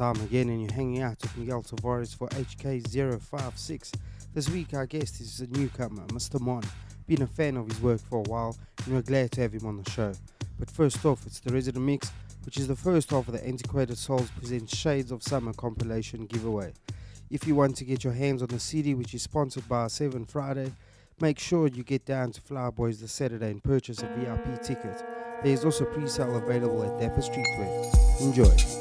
Time again, and you're hanging out with Miguel Tavares for HK056. This week, our guest is a newcomer, Mr. Mon. Been a fan of his work for a while, and we're glad to have him on the show. But first off, it's the Resident Mix, which is the first half of the Antiquated Souls Presents Shades of Summer compilation giveaway. If you want to get your hands on the CD, which is sponsored by 7 Friday, make sure you get down to Flower Boys this Saturday and purchase a VIP ticket. There is also pre-sale available at Dapper Streetwear. Enjoy.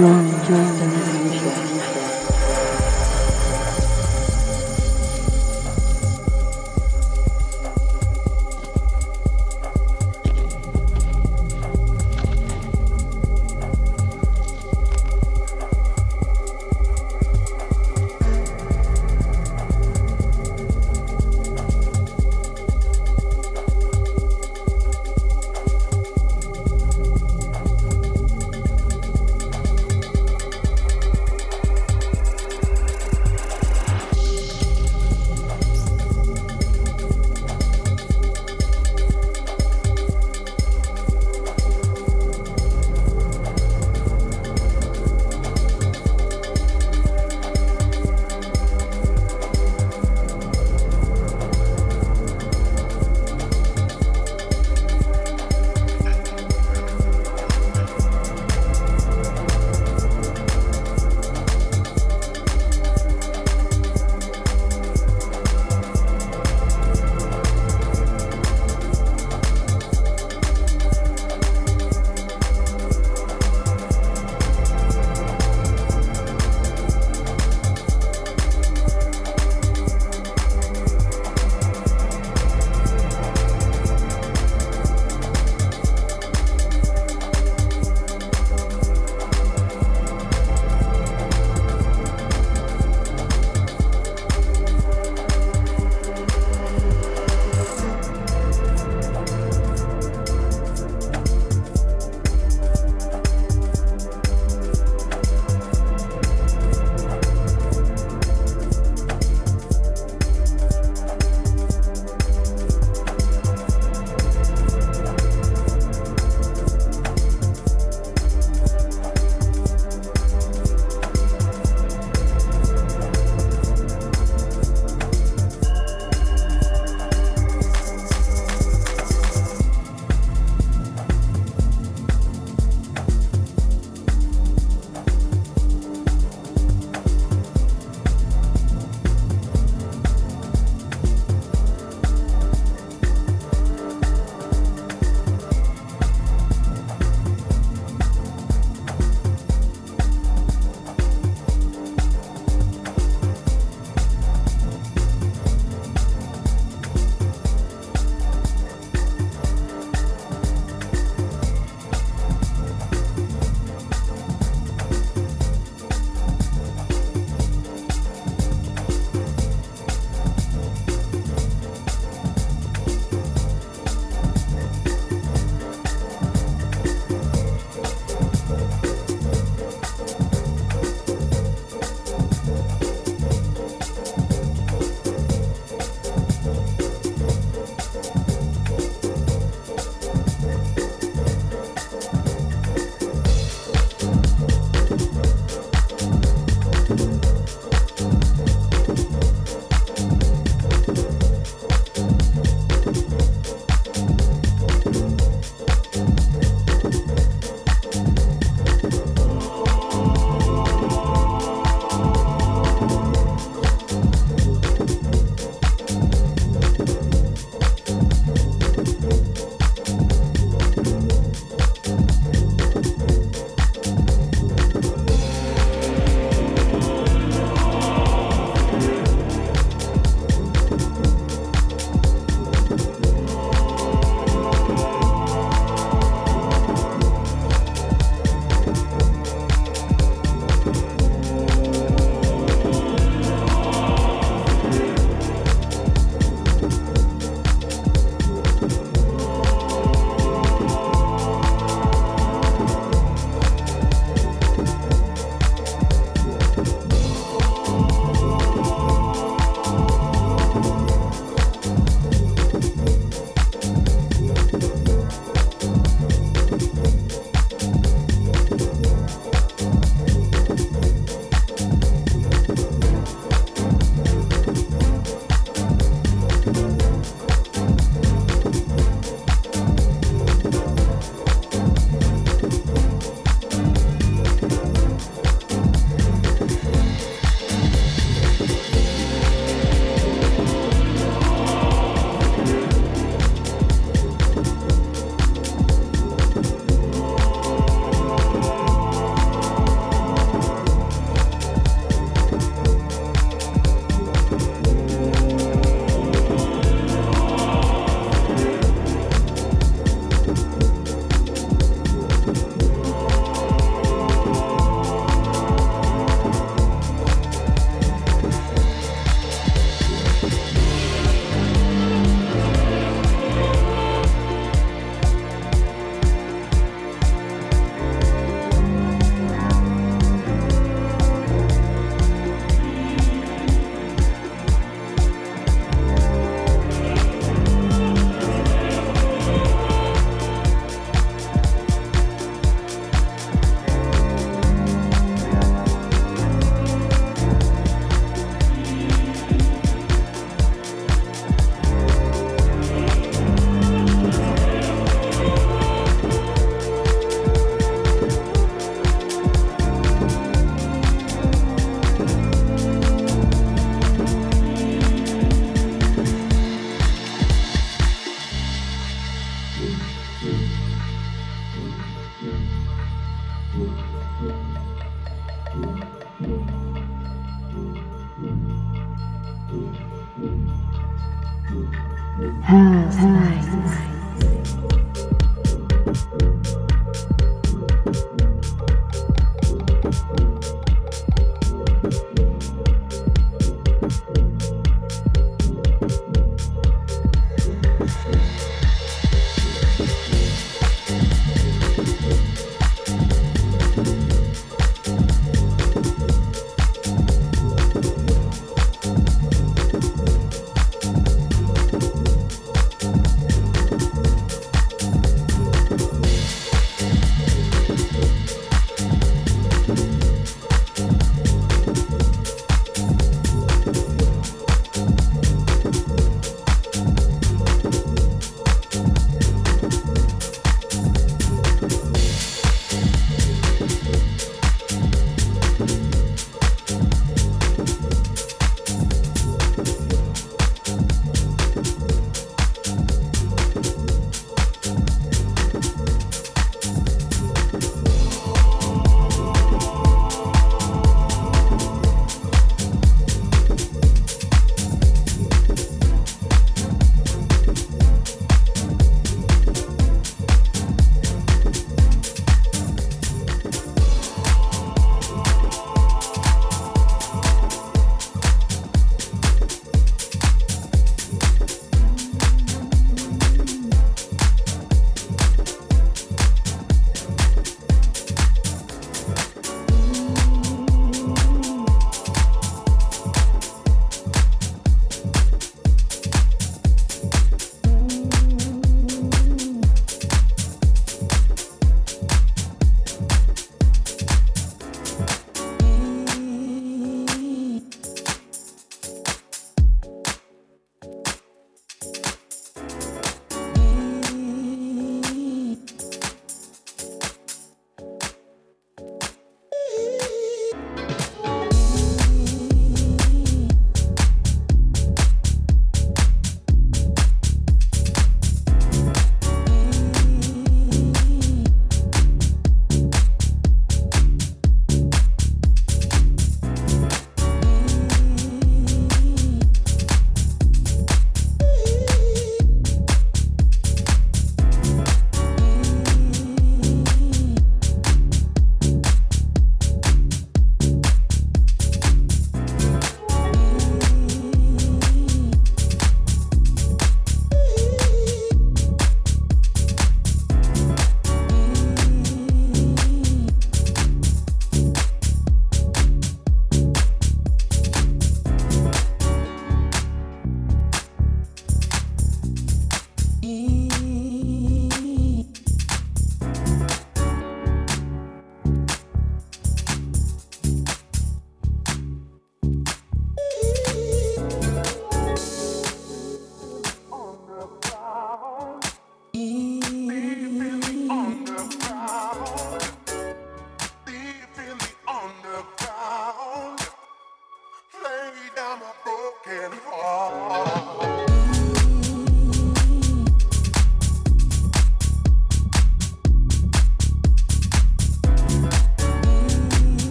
Join, join the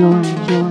join, join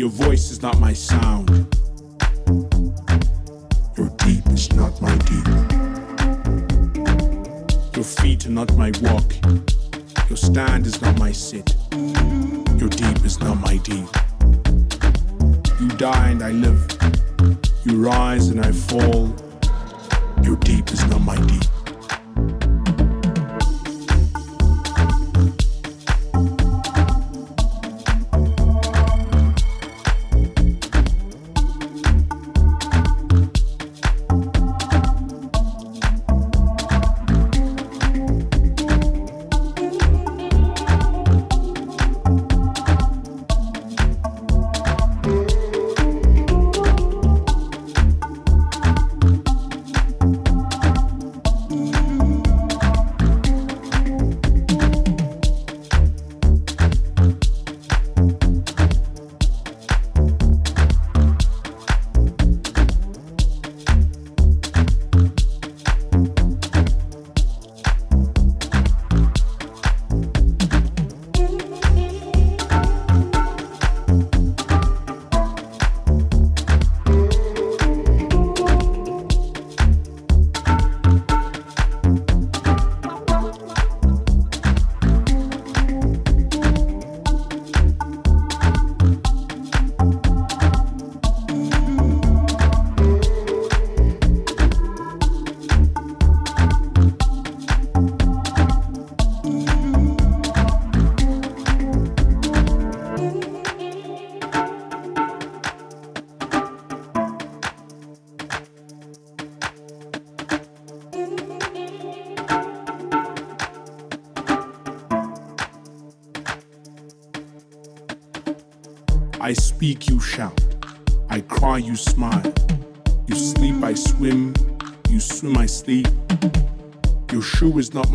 Your voice is not my sound. Your deep is not my deep. Your feet are not my walk. Your stand is not my sit. Your deep is not my deep. You die and I live. You rise and I fall. Your deep is not my deep.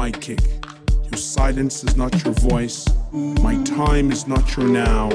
My kick. Your silence is not your voice. My time is not your now.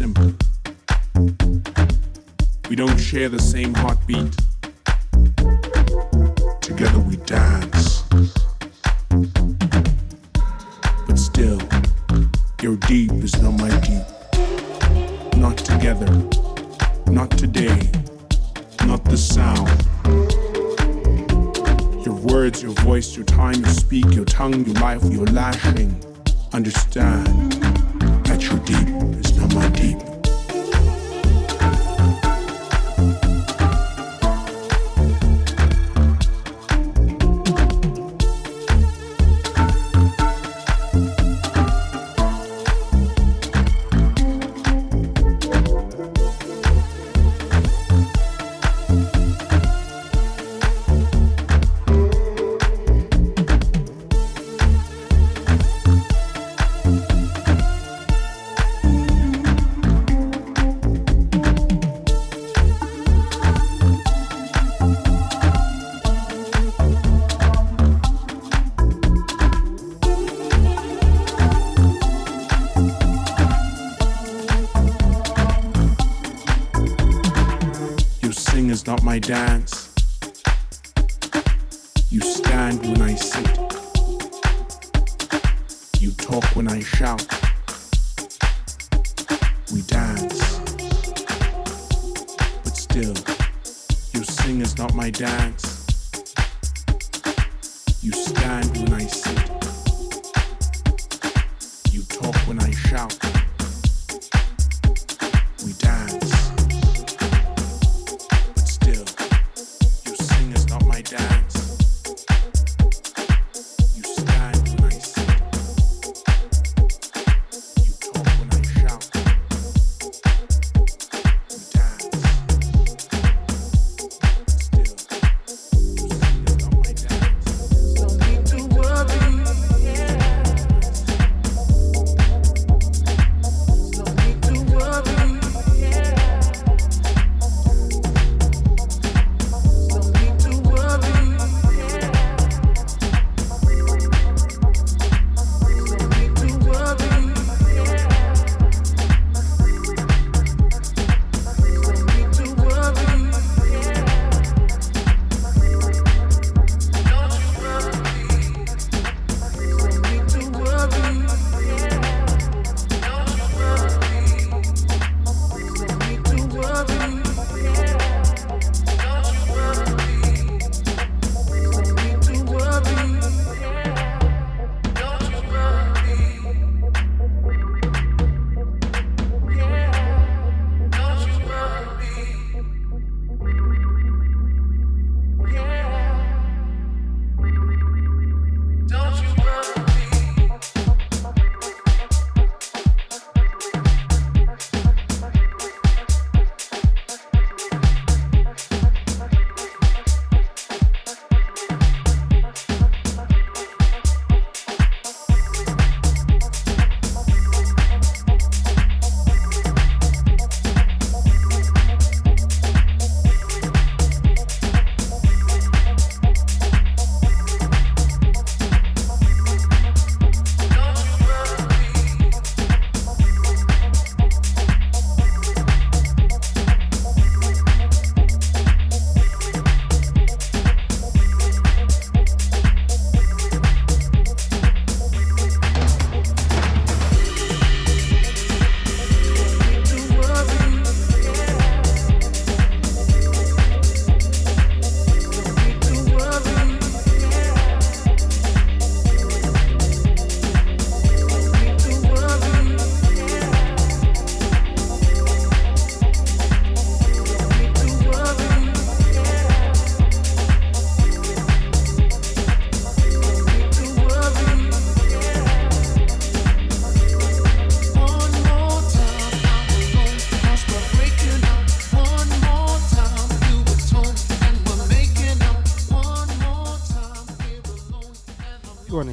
Symbol. We don't share the same heartbeat. Together we dance. But still, your deep is not my deep. Not together. Not today. Not the sound. Your words, your voice, your time, you speak, your tongue, your life, your lashing. Understand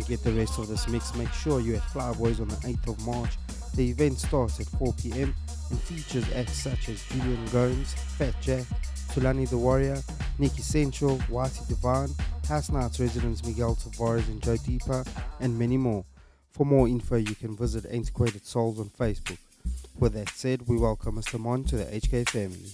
get the rest of this mix, make sure you're at Flyboys on the 8th of March. The event starts at 4 pm and features acts such as Julian Gomes, Fat Jack, Tulani the Warrior, Nick Essential, Whitey Divine, House Nights residents Miguel Tavares and Joe Deepa, and many more. For more info, you can visit Antiquated Souls on Facebook. With that said, we welcome Mr. Mon to the HK family.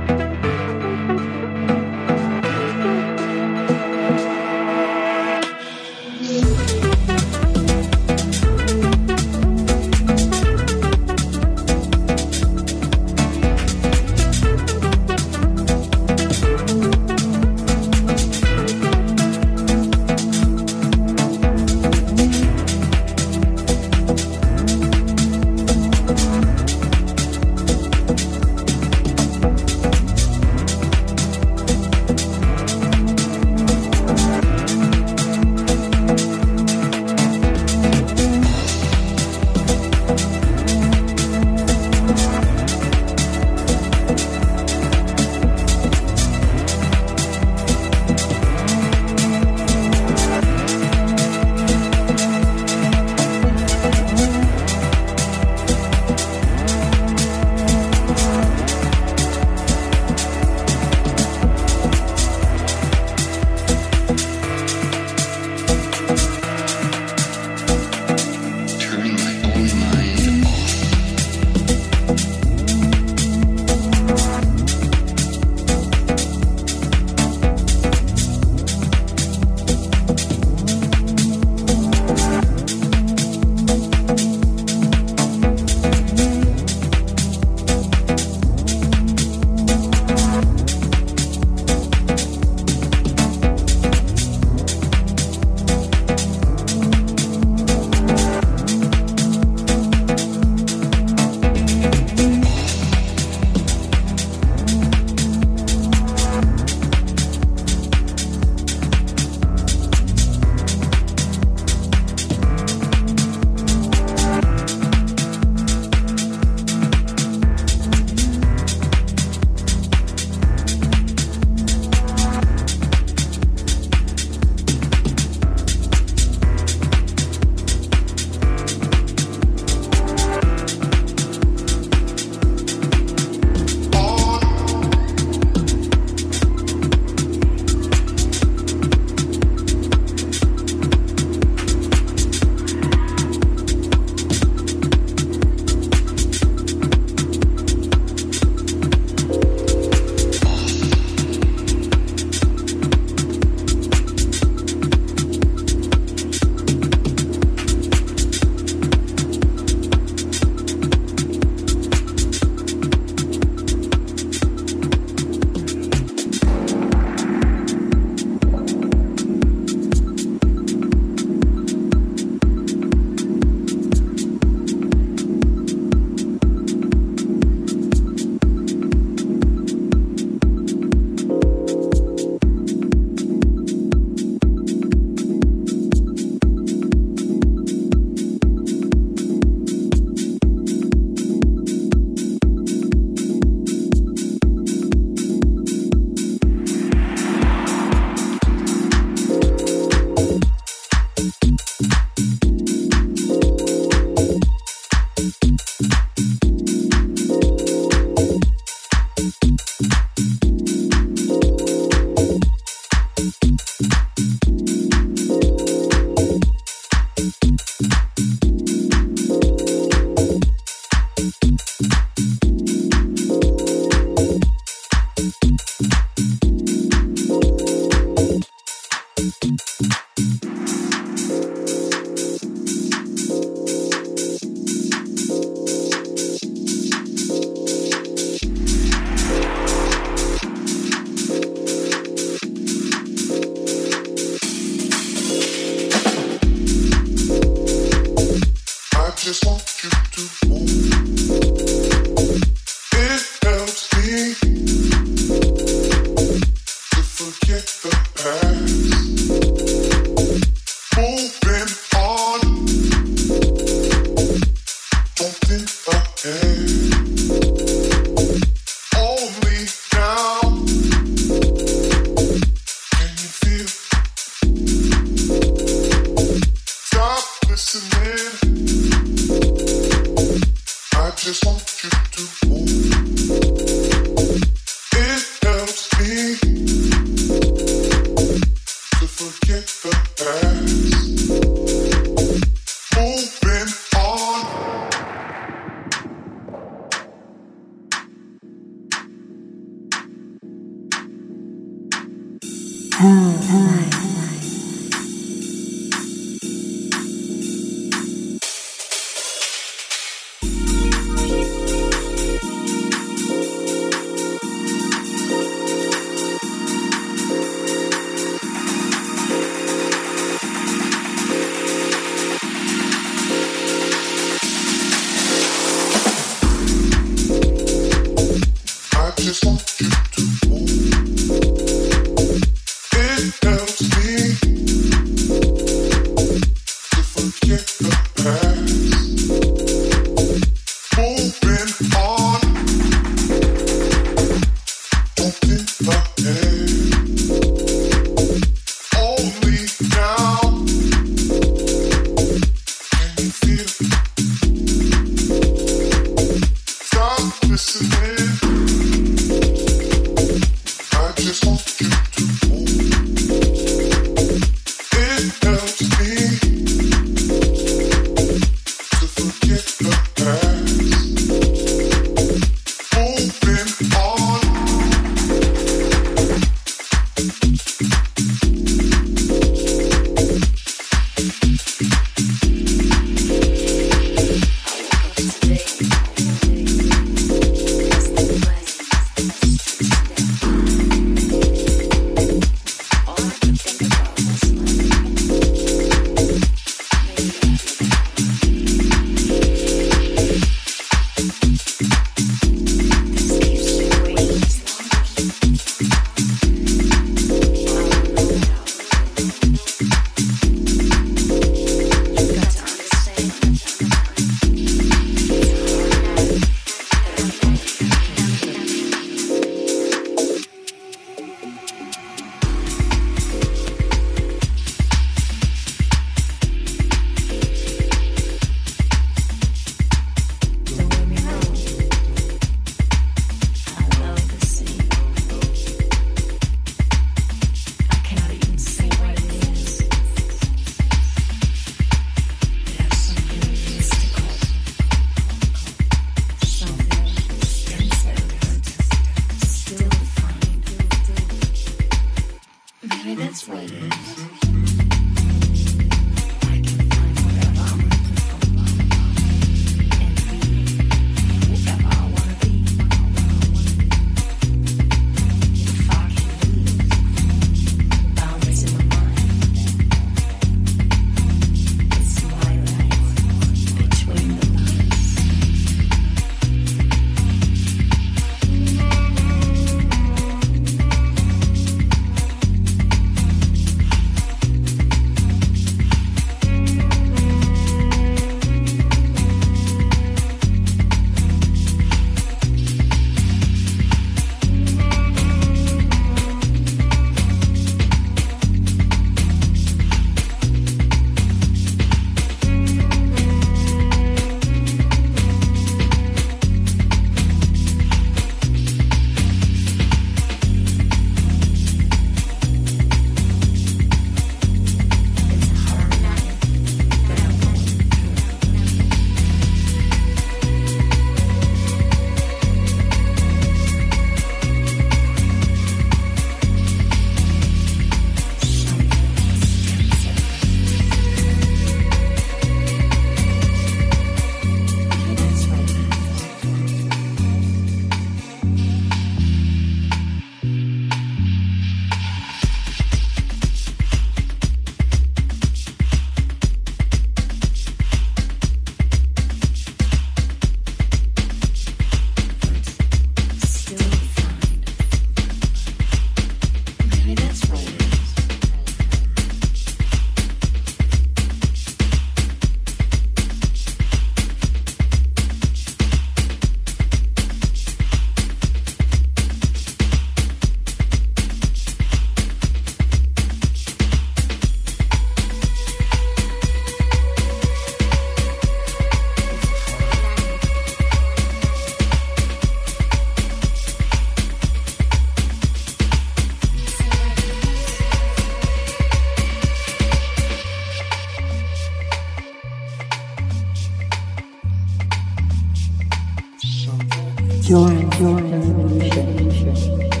Join your revolution.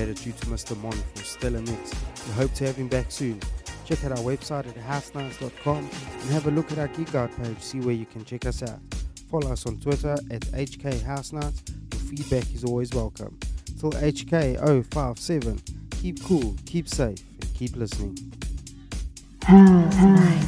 Of gratitude to Mr. Mon for stellar mix. We hope to have him back soon. Check out our website at housenights.com and have a look at our gig out page, see where you can check us out. Follow us on Twitter at HK House Nights. Your feedback is always welcome. Till HK057, keep cool, keep safe, and keep listening. House night.